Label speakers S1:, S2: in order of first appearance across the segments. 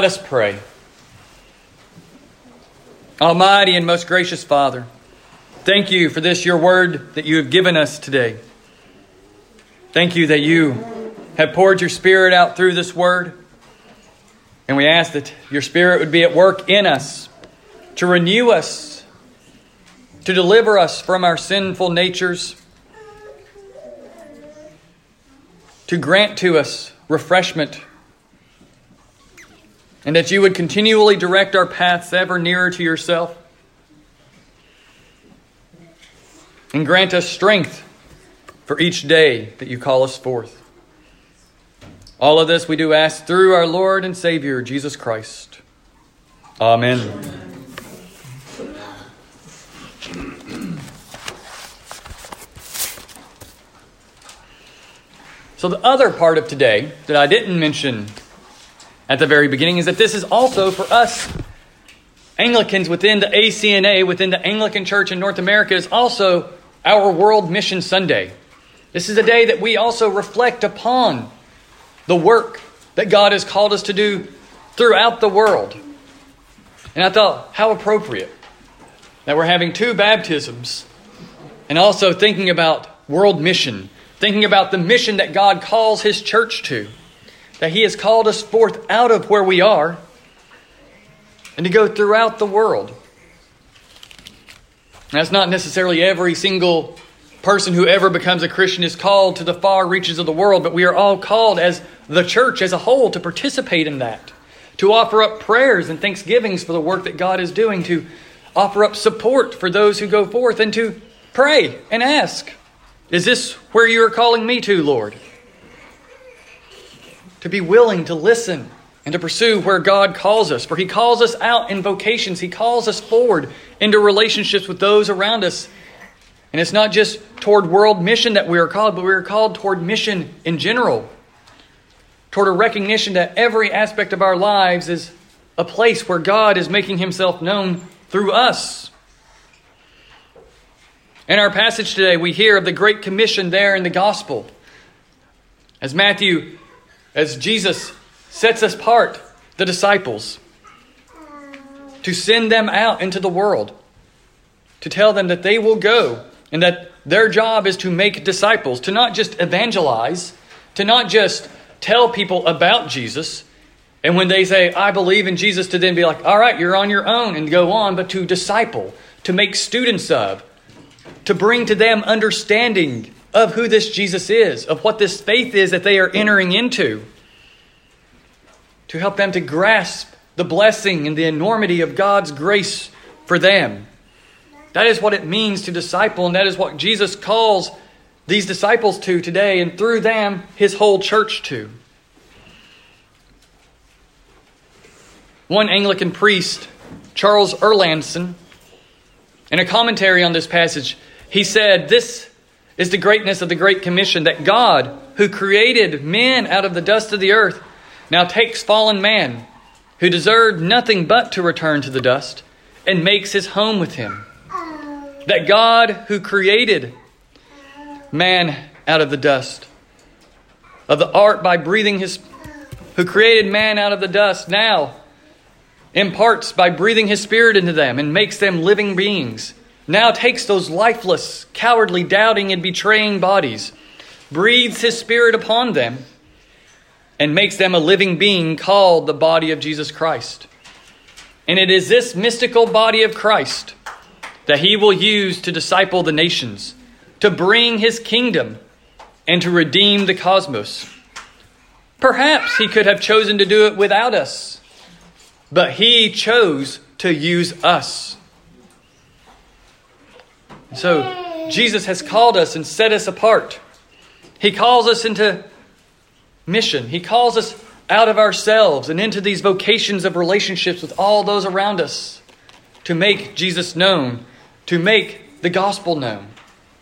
S1: Let us pray. Almighty and most gracious Father, thank you for this, your word that you have given us today. Thank you that you have poured your Spirit out through this word. And we ask that your Spirit would be at work in us to renew us, to deliver us from our sinful natures, to grant to us refreshment and that you would continually direct our paths ever nearer to yourself. And grant us strength for each day that you call us forth. All of this we do ask through our Lord and Savior, Jesus Christ. Amen. So, the other part of today that I didn't mention at the very beginning is that this is also for us Anglicans within the ACNA, within the Anglican Church in North America, is also our World Mission Sunday. This is a day that we also reflect upon the work that God has called us to do throughout the world. And I thought, how appropriate that we're having two baptisms and also thinking about world mission, thinking about the mission that God calls His church to that He has called us forth out of where we are and to go throughout the world. That's not necessarily every single person who ever becomes a Christian is called to the far reaches of the world, but we are all called as the church as a whole to participate in that, to offer up prayers and thanksgivings for the work that God is doing, to offer up support for those who go forth, and to pray and ask, Is this where you are calling me to, Lord? To be willing to listen and to pursue where God calls us. For He calls us out in vocations, He calls us forward into relationships with those around us. And it's not just toward world mission that we are called, but we are called toward mission in general, toward a recognition that every aspect of our lives is a place where God is making Himself known through us. In our passage today, we hear of the Great Commission there in the Gospel. As Matthew as Jesus sets us apart, the disciples, to send them out into the world, to tell them that they will go and that their job is to make disciples, to not just evangelize, to not just tell people about Jesus. And when they say, I believe in Jesus, to then be like, all right, you're on your own and go on, but to disciple, to make students of, to bring to them understanding of who this Jesus is, of what this faith is that they are entering into, to help them to grasp the blessing and the enormity of God's grace for them. That is what it means to disciple, and that is what Jesus calls these disciples to today, and through them, his whole church to. One Anglican priest, Charles Erlandson, in a commentary on this passage, he said, This is the greatness of the Great Commission that God, who created men out of the dust of the earth, now takes fallen man, who deserved nothing but to return to the dust, and makes his home with him. That God, who created man out of the dust of the art by breathing his, who created man out of the dust, now imparts by breathing his spirit into them and makes them living beings now takes those lifeless, cowardly, doubting, and betraying bodies, breathes his spirit upon them, and makes them a living being called the body of Jesus Christ. And it is this mystical body of Christ that he will use to disciple the nations, to bring his kingdom, and to redeem the cosmos. Perhaps he could have chosen to do it without us, but he chose to use us. So Jesus has called us and set us apart. He calls us into mission. He calls us out of ourselves and into these vocations of relationships with all those around us to make Jesus known, to make the gospel known,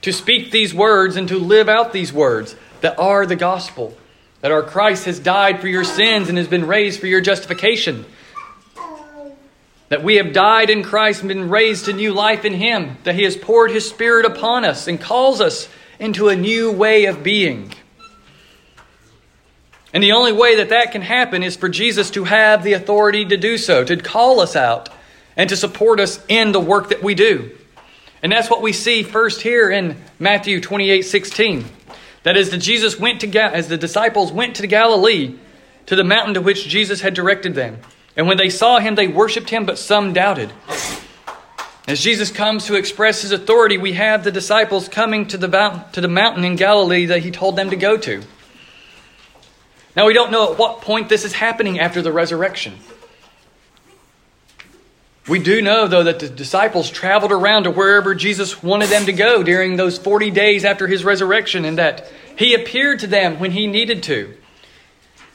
S1: to speak these words and to live out these words that are the gospel, that our Christ has died for your sins and has been raised for your justification that we have died in Christ and been raised to new life in Him, that He has poured His Spirit upon us and calls us into a new way of being. And the only way that that can happen is for Jesus to have the authority to do so, to call us out, and to support us in the work that we do. And that's what we see first here in Matthew 28 16. That is, that Jesus went to, as the disciples went to Galilee, to the mountain to which Jesus had directed them. And when they saw him, they worshiped him, but some doubted. As Jesus comes to express his authority, we have the disciples coming to the, to the mountain in Galilee that he told them to go to. Now, we don't know at what point this is happening after the resurrection. We do know, though, that the disciples traveled around to wherever Jesus wanted them to go during those 40 days after his resurrection, and that he appeared to them when he needed to.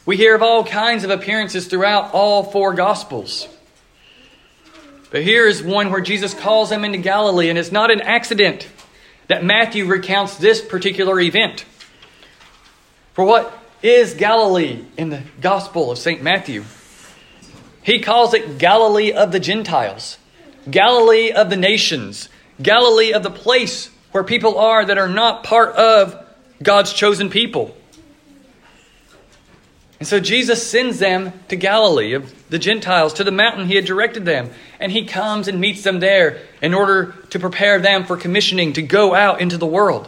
S1: We hear of all kinds of appearances throughout all four Gospels. But here is one where Jesus calls them into Galilee, and it's not an accident that Matthew recounts this particular event. For what is Galilee in the Gospel of St. Matthew? He calls it Galilee of the Gentiles, Galilee of the nations, Galilee of the place where people are that are not part of God's chosen people. And so Jesus sends them to Galilee of the Gentiles, to the mountain he had directed them. And he comes and meets them there in order to prepare them for commissioning to go out into the world.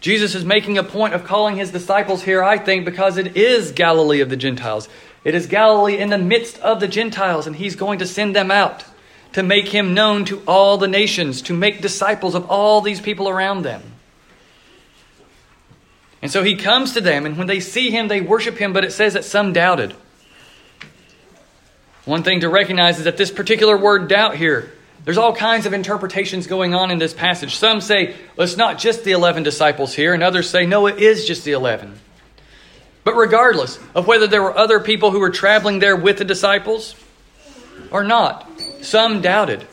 S1: Jesus is making a point of calling his disciples here, I think, because it is Galilee of the Gentiles. It is Galilee in the midst of the Gentiles, and he's going to send them out to make him known to all the nations, to make disciples of all these people around them. And so he comes to them, and when they see him, they worship him, but it says that some doubted. One thing to recognize is that this particular word doubt here there's all kinds of interpretations going on in this passage. Some say, well, it's not just the 11 disciples here, and others say, no, it is just the 11. But regardless of whether there were other people who were traveling there with the disciples or not, some doubted.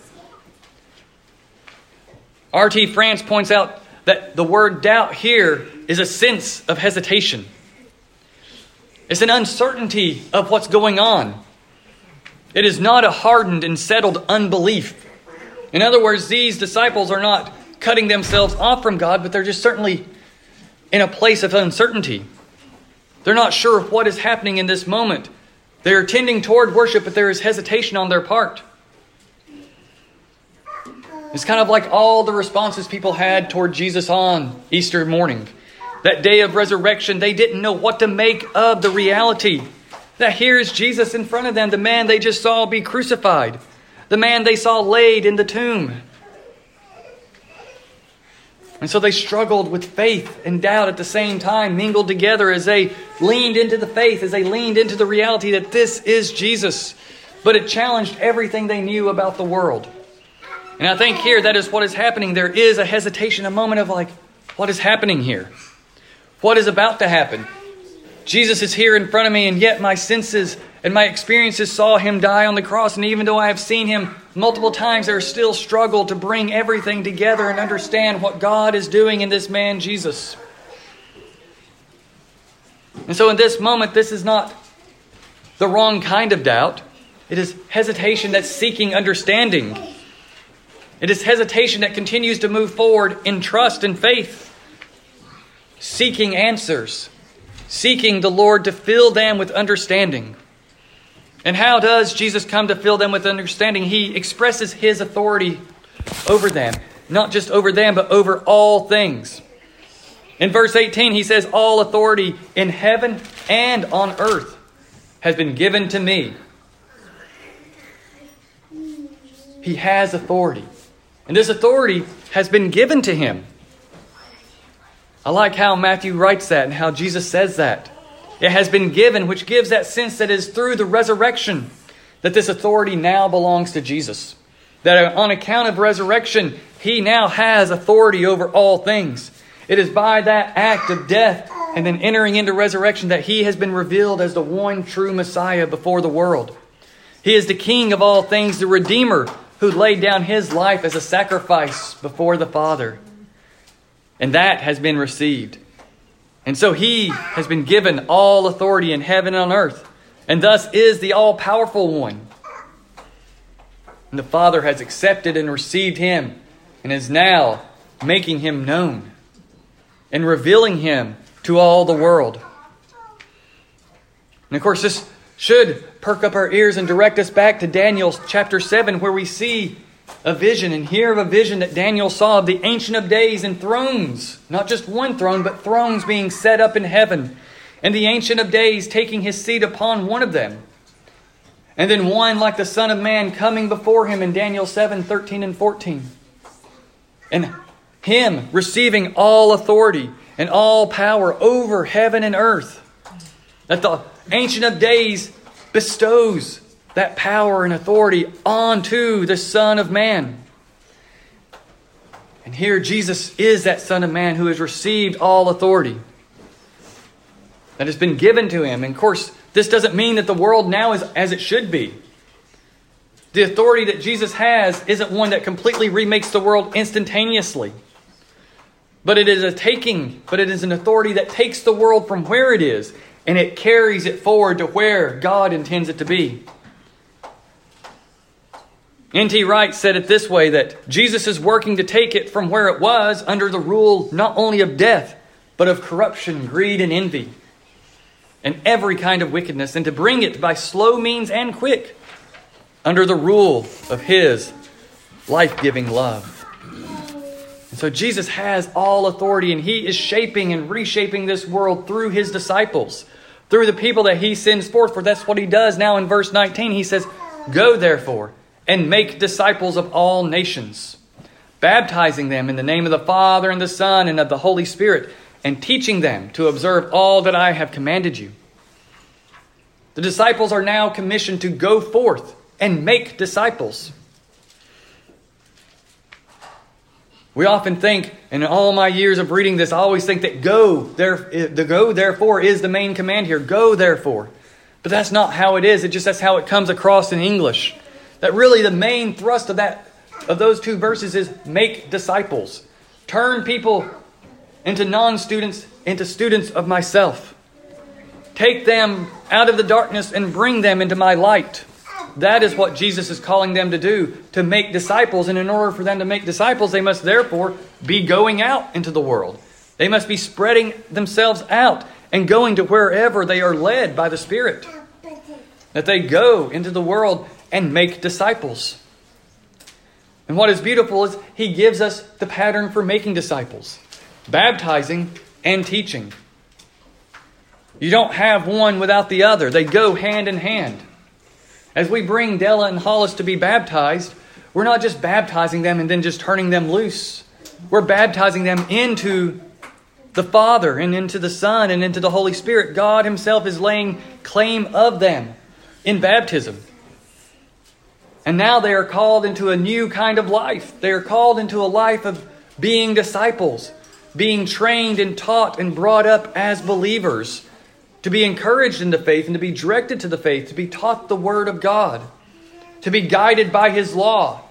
S1: R.T. France points out that the word doubt here is a sense of hesitation. It's an uncertainty of what's going on. It is not a hardened and settled unbelief. In other words, these disciples are not cutting themselves off from God, but they're just certainly in a place of uncertainty. They're not sure what is happening in this moment. They are tending toward worship, but there is hesitation on their part. It's kind of like all the responses people had toward Jesus on Easter morning. That day of resurrection, they didn't know what to make of the reality that here is Jesus in front of them, the man they just saw be crucified the man they saw laid in the tomb. And so they struggled with faith and doubt at the same time, mingled together as they leaned into the faith, as they leaned into the reality that this is Jesus. But it challenged everything they knew about the world. And I think here that is what is happening. There is a hesitation, a moment of like, what is happening here? What is about to happen? Jesus is here in front of me, and yet my senses and my experiences saw him die on the cross. And even though I have seen him multiple times, there is still struggle to bring everything together and understand what God is doing in this man, Jesus. And so, in this moment, this is not the wrong kind of doubt. It is hesitation that's seeking understanding. It is hesitation that continues to move forward in trust and faith, seeking answers seeking the Lord to fill them with understanding. And how does Jesus come to fill them with understanding? He expresses his authority over them, not just over them, but over all things. In verse 18, he says, All authority in heaven and on earth has been given to me. He has authority. And this authority has been given to him. I like how Matthew writes that and how Jesus says that. It has been given, which gives that sense that is through the resurrection that this authority now belongs to Jesus. That on account of resurrection, he now has authority over all things. It is by that act of death and then entering into resurrection that he has been revealed as the one true Messiah before the world. He is the King of all things, the Redeemer who laid down his life as a sacrifice before the Father. And that has been received. And so he has been given all authority in heaven and on earth, and thus is the all powerful one. And the Father has accepted and received him and is now making him known. and revealing him to all the world. And of course, this should perk up our ears and direct us back to Daniel chapter 7, where we see a vision and hear of a vision that Daniel saw of the Ancient of Days and thrones. Not just one throne, but thrones being set up in heaven. And the Ancient of Days taking his seat upon one of them. And then one like the Son of Man coming before him in Daniel 7 13 and 14. And him receiving all authority and all power over heaven and earth. That the Ancient of Days bestows that power and authority onto the Son of Man. And here Jesus is that Son of Man who has received all authority that has been given to him. And of course, this doesn't mean that the world now is as it should be. The authority that Jesus has isn't one that completely remakes the world instantaneously. But it is a taking, but it is an authority that takes the world from where it is and it carries it forward to where God intends it to be. N.T. Wright said it this way that Jesus is working to take it from where it was under the rule not only of death, but of corruption, greed, and envy and every kind of wickedness, and to bring it by slow means and quick under the rule of His life giving love. And so Jesus has all authority, and He is shaping and reshaping this world through His disciples, through the people that He sends forth. For that's what He does now in verse 19. He says, Go therefore and make disciples of all nations, baptizing them in the name of the Father and the Son and of the Holy Spirit and teaching them to observe all that I have commanded you. The disciples are now commissioned to go forth and make disciples. We often think, in all my years of reading this, I always think that go, there, the go therefore is the main command here. Go therefore. But that's not how it is. It just that's how it comes across in English. That really the main thrust of that of those two verses is make disciples. Turn people into non students, into students of myself. Take them out of the darkness and bring them into my light. That is what Jesus is calling them to do, to make disciples. And in order for them to make disciples, they must therefore be going out into the world. They must be spreading themselves out and going to wherever they are led by the Spirit. That they go into the world and make disciples. And what is beautiful is he gives us the pattern for making disciples baptizing and teaching. You don't have one without the other, they go hand in hand. As we bring Della and Hollis to be baptized, we're not just baptizing them and then just turning them loose. We're baptizing them into the Father and into the Son and into the Holy Spirit. God Himself is laying claim of them in baptism. And now they are called into a new kind of life. They are called into a life of being disciples, being trained and taught and brought up as believers, to be encouraged in the faith and to be directed to the faith, to be taught the Word of God, to be guided by His law,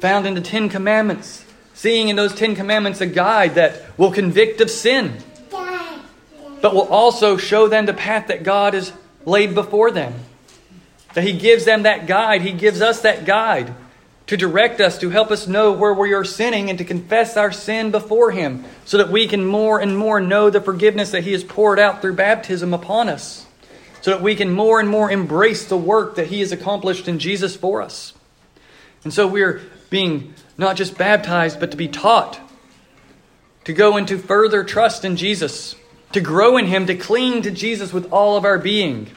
S1: found in the Ten Commandments, seeing in those Ten Commandments a guide that will convict of sin, but will also show them the path that God has laid before them. That He gives them that guide, He gives us that guide to direct us, to help us know where we are sinning, and to confess our sin before Him, so that we can more and more know the forgiveness that He has poured out through baptism upon us, so that we can more and more embrace the work that He has accomplished in Jesus for us. And so we're being not just baptized, but to be taught, to go into further trust in Jesus, to grow in Him, to cling to Jesus with all of our being.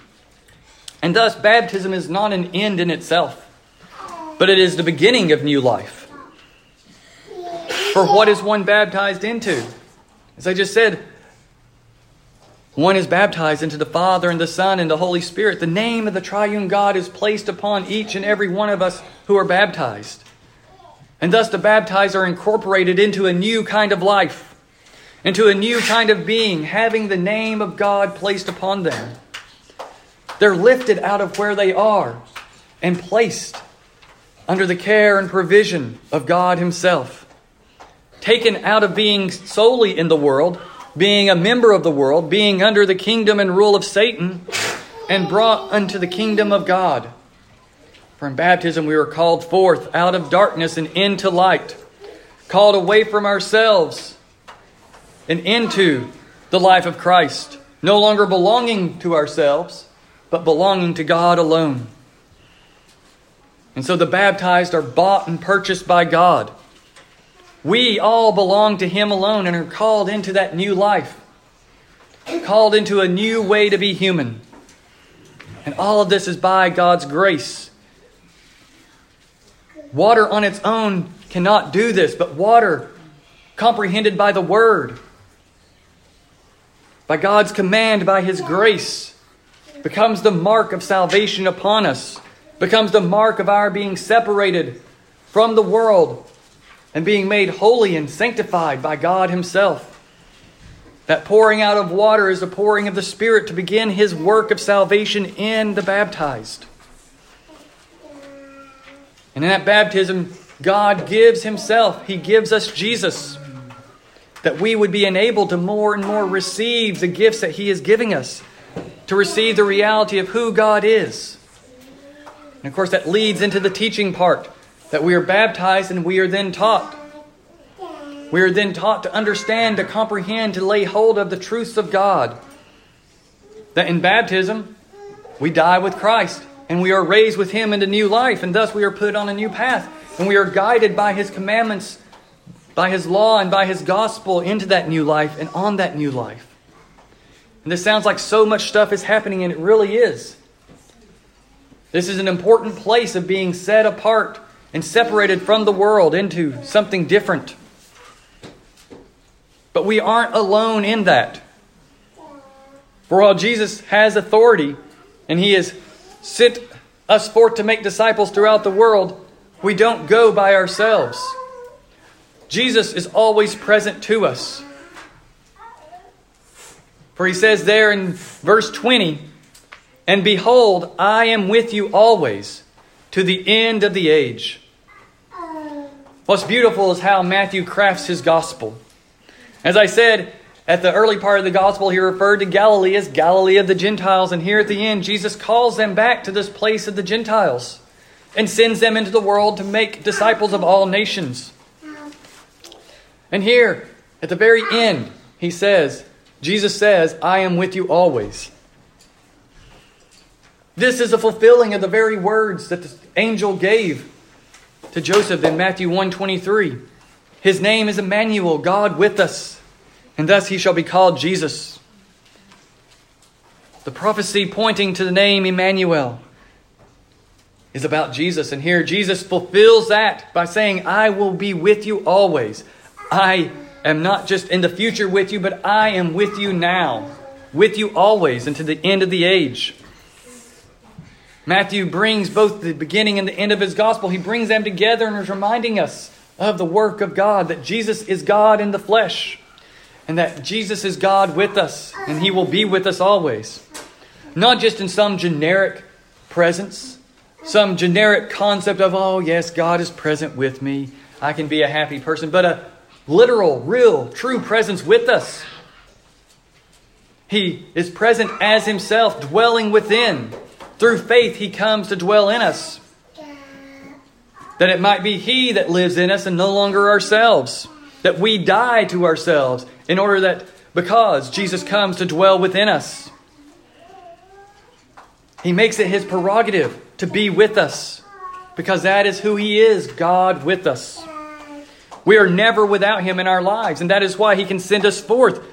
S1: And thus, baptism is not an end in itself but it is the beginning of new life. For what is one baptized into? As I just said, one is baptized into the Father and the Son and the Holy Spirit. The name of the triune God is placed upon each and every one of us who are baptized. And thus the baptized are incorporated into a new kind of life, into a new kind of being, having the name of God placed upon them. They're lifted out of where they are and placed under the care and provision of God Himself. Taken out of being solely in the world, being a member of the world, being under the kingdom and rule of Satan, and brought unto the kingdom of God. For in baptism we were called forth out of darkness and into light, called away from ourselves and into the life of Christ, no longer belonging to ourselves, but belonging to God alone. And so the baptized are bought and purchased by God. We all belong to Him alone and are called into that new life, called into a new way to be human. And all of this is by God's grace. Water on its own cannot do this, but water comprehended by the Word, by God's command, by His grace, becomes the mark of salvation upon us, becomes the mark of our being separated from the world and being made holy and sanctified by God Himself. That pouring out of water is the pouring of the Spirit to begin His work of salvation in the baptized. And in that baptism, God gives Himself. He gives us Jesus. That we would be enabled to more and more receive the gifts that He is giving us, to receive the reality of who God is. And of course, that leads into the teaching part that we are baptized and we are then taught. We are then taught to understand, to comprehend, to lay hold of the truths of God. That in baptism, we die with Christ and we are raised with Him into new life, and thus we are put on a new path. And we are guided by His commandments, by His law, and by His gospel into that new life and on that new life. And this sounds like so much stuff is happening, and it really is. This is an important place of being set apart and separated from the world into something different. But we aren't alone in that. For while Jesus has authority and he has sent us forth to make disciples throughout the world, we don't go by ourselves. Jesus is always present to us. For he says there in verse 20, And behold, I am with you always to the end of the age. What's beautiful is how Matthew crafts his gospel. As I said, at the early part of the gospel, he referred to Galilee as Galilee of the Gentiles. And here at the end, Jesus calls them back to this place of the Gentiles and sends them into the world to make disciples of all nations. And here, at the very end, he says, Jesus says, I am with you always. This is a fulfilling of the very words that the angel gave to Joseph in Matthew 123. His name is Emmanuel, God with us, and thus he shall be called Jesus. The prophecy pointing to the name Emmanuel is about Jesus. And here Jesus fulfills that by saying, I will be with you always. I am not just in the future with you, but I am with you now, with you always, until the end of the age. Matthew brings both the beginning and the end of his gospel, he brings them together and is reminding us of the work of God, that Jesus is God in the flesh, and that Jesus is God with us, and He will be with us always. Not just in some generic presence, some generic concept of, oh, yes, God is present with me, I can be a happy person, but a literal, real, true presence with us. He is present as Himself, dwelling within. Through faith, He comes to dwell in us that it might be He that lives in us and no longer ourselves. That we die to ourselves in order that because Jesus comes to dwell within us, He makes it His prerogative to be with us because that is who He is God with us. We are never without Him in our lives, and that is why He can send us forth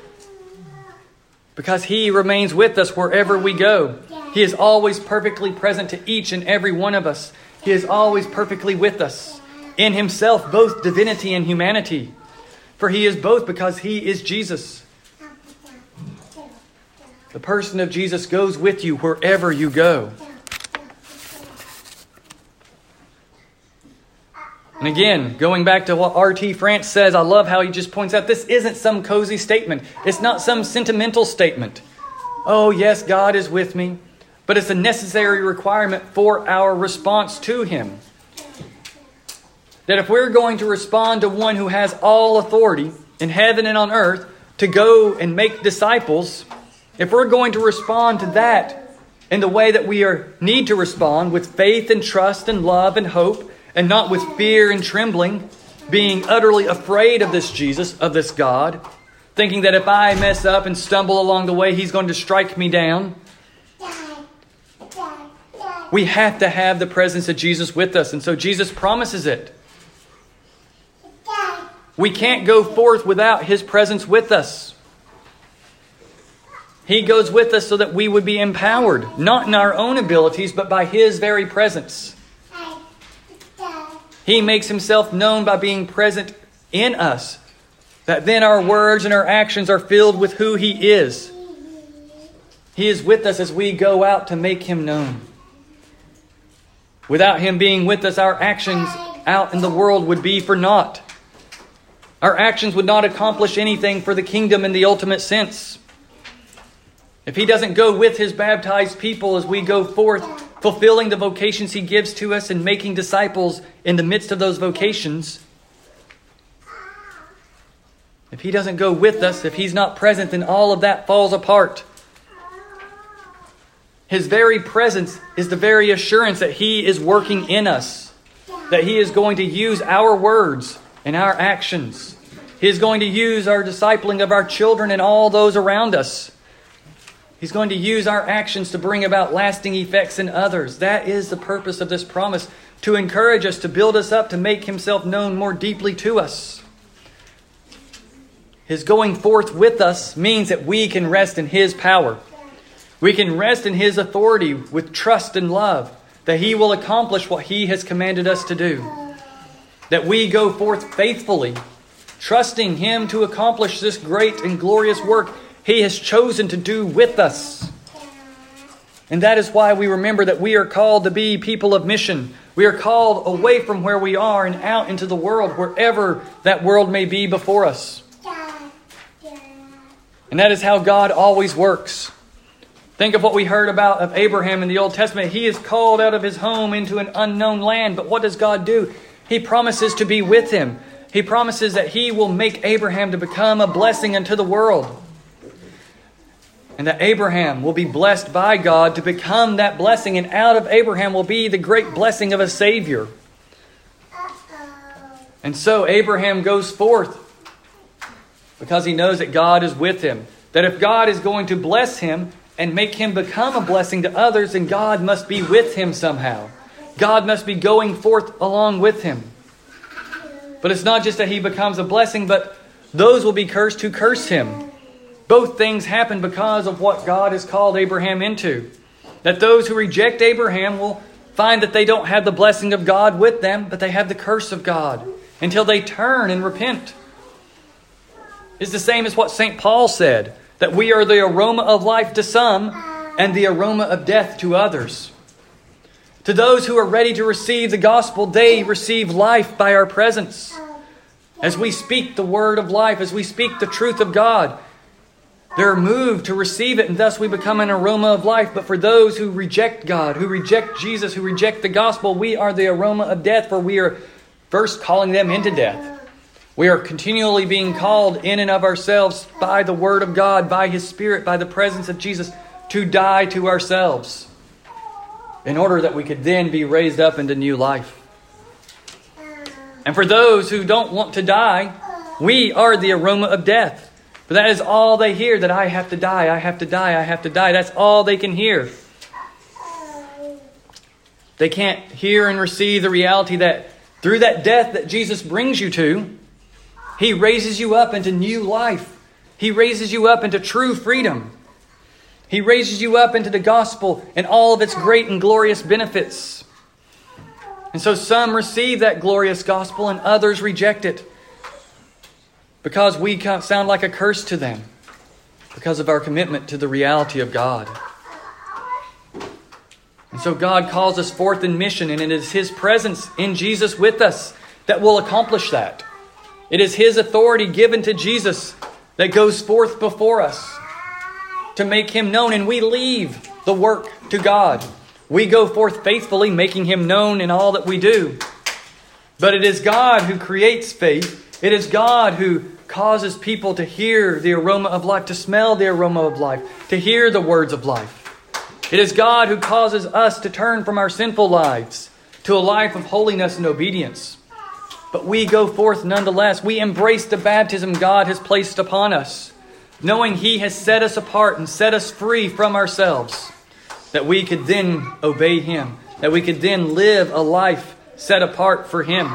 S1: because He remains with us wherever we go. He is always perfectly present to each and every one of us. He is always perfectly with us in Himself, both divinity and humanity. For He is both because He is Jesus. The person of Jesus goes with you wherever you go. And again, going back to what R.T. France says, I love how he just points out this isn't some cozy statement. It's not some sentimental statement. Oh, yes, God is with me but it's a necessary requirement for our response to Him. That if we're going to respond to one who has all authority in heaven and on earth to go and make disciples, if we're going to respond to that in the way that we are, need to respond with faith and trust and love and hope, and not with fear and trembling, being utterly afraid of this Jesus, of this God, thinking that if I mess up and stumble along the way, He's going to strike me down. We have to have the presence of Jesus with us, and so Jesus promises it. We can't go forth without His presence with us. He goes with us so that we would be empowered, not in our own abilities, but by His very presence. He makes Himself known by being present in us, that then our words and our actions are filled with who He is. He is with us as we go out to make Him known. Without Him being with us, our actions out in the world would be for naught. Our actions would not accomplish anything for the kingdom in the ultimate sense. If He doesn't go with His baptized people as we go forth, fulfilling the vocations He gives to us and making disciples in the midst of those vocations, if He doesn't go with us, if He's not present, then all of that falls apart. His very presence is the very assurance that He is working in us, that He is going to use our words and our actions. He is going to use our discipling of our children and all those around us. He's going to use our actions to bring about lasting effects in others. That is the purpose of this promise to encourage us, to build us up, to make Himself known more deeply to us. His going forth with us means that we can rest in His power. We can rest in His authority with trust and love that He will accomplish what He has commanded us to do. That we go forth faithfully, trusting Him to accomplish this great and glorious work He has chosen to do with us. And that is why we remember that we are called to be people of mission. We are called away from where we are and out into the world, wherever that world may be before us. And that is how God always works. Think of what we heard about of Abraham in the Old Testament. He is called out of his home into an unknown land, but what does God do? He promises to be with him. He promises that he will make Abraham to become a blessing unto the world. And that Abraham will be blessed by God to become that blessing, and out of Abraham will be the great blessing of a Savior. And so Abraham goes forth because he knows that God is with him. That if God is going to bless him and make him become a blessing to others, then God must be with him somehow. God must be going forth along with him. But it's not just that he becomes a blessing, but those will be cursed who curse him. Both things happen because of what God has called Abraham into. That those who reject Abraham will find that they don't have the blessing of God with them, but they have the curse of God until they turn and repent. It's the same as what St. Paul said that we are the aroma of life to some and the aroma of death to others. To those who are ready to receive the gospel, they receive life by our presence. As we speak the word of life, as we speak the truth of God, they're moved to receive it, and thus we become an aroma of life. But for those who reject God, who reject Jesus, who reject the gospel, we are the aroma of death, for we are first calling them into death. We are continually being called in and of ourselves by the Word of God, by His Spirit, by the presence of Jesus, to die to ourselves in order that we could then be raised up into new life. And for those who don't want to die, we are the aroma of death. But that is all they hear that I have to die, I have to die, I have to die. That's all they can hear. They can't hear and receive the reality that through that death that Jesus brings you to, He raises you up into new life. He raises you up into true freedom. He raises you up into the gospel and all of its great and glorious benefits. And so some receive that glorious gospel and others reject it because we sound like a curse to them because of our commitment to the reality of God. And so God calls us forth in mission, and it is His presence in Jesus with us that will accomplish that. It is His authority given to Jesus that goes forth before us to make Him known, and we leave the work to God. We go forth faithfully, making Him known in all that we do. But it is God who creates faith. It is God who causes people to hear the aroma of life, to smell the aroma of life, to hear the words of life. It is God who causes us to turn from our sinful lives to a life of holiness and obedience. but we go forth nonetheless. We embrace the baptism God has placed upon us, knowing He has set us apart and set us free from ourselves, that we could then obey Him, that we could then live a life set apart for Him,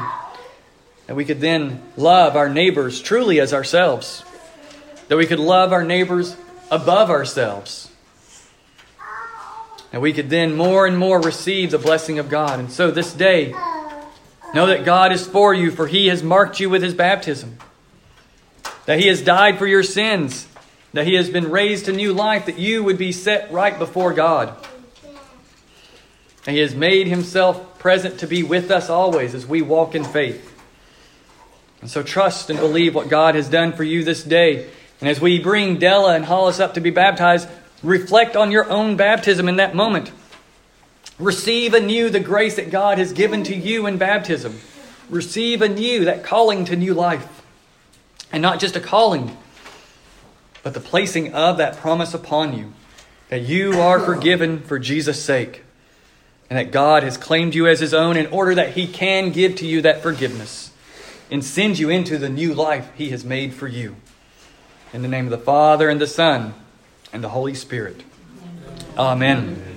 S1: that we could then love our neighbors truly as ourselves, that we could love our neighbors above ourselves and we could then more and more receive the blessing of God. And so this day, know that God is for you, for He has marked you with His baptism, that He has died for your sins, that He has been raised to new life, that you would be set right before God. And He has made Himself present to be with us always as we walk in faith. And so trust and believe what God has done for you this day. And as we bring Della and Hollis up to be baptized, Reflect on your own baptism in that moment. Receive anew the grace that God has given to you in baptism. Receive anew that calling to new life. And not just a calling, but the placing of that promise upon you that you are forgiven for Jesus' sake, and that God has claimed you as His own in order that He can give to you that forgiveness and send you into the new life He has made for you. In the name of the Father, and the Son, and the Holy Spirit. Amen.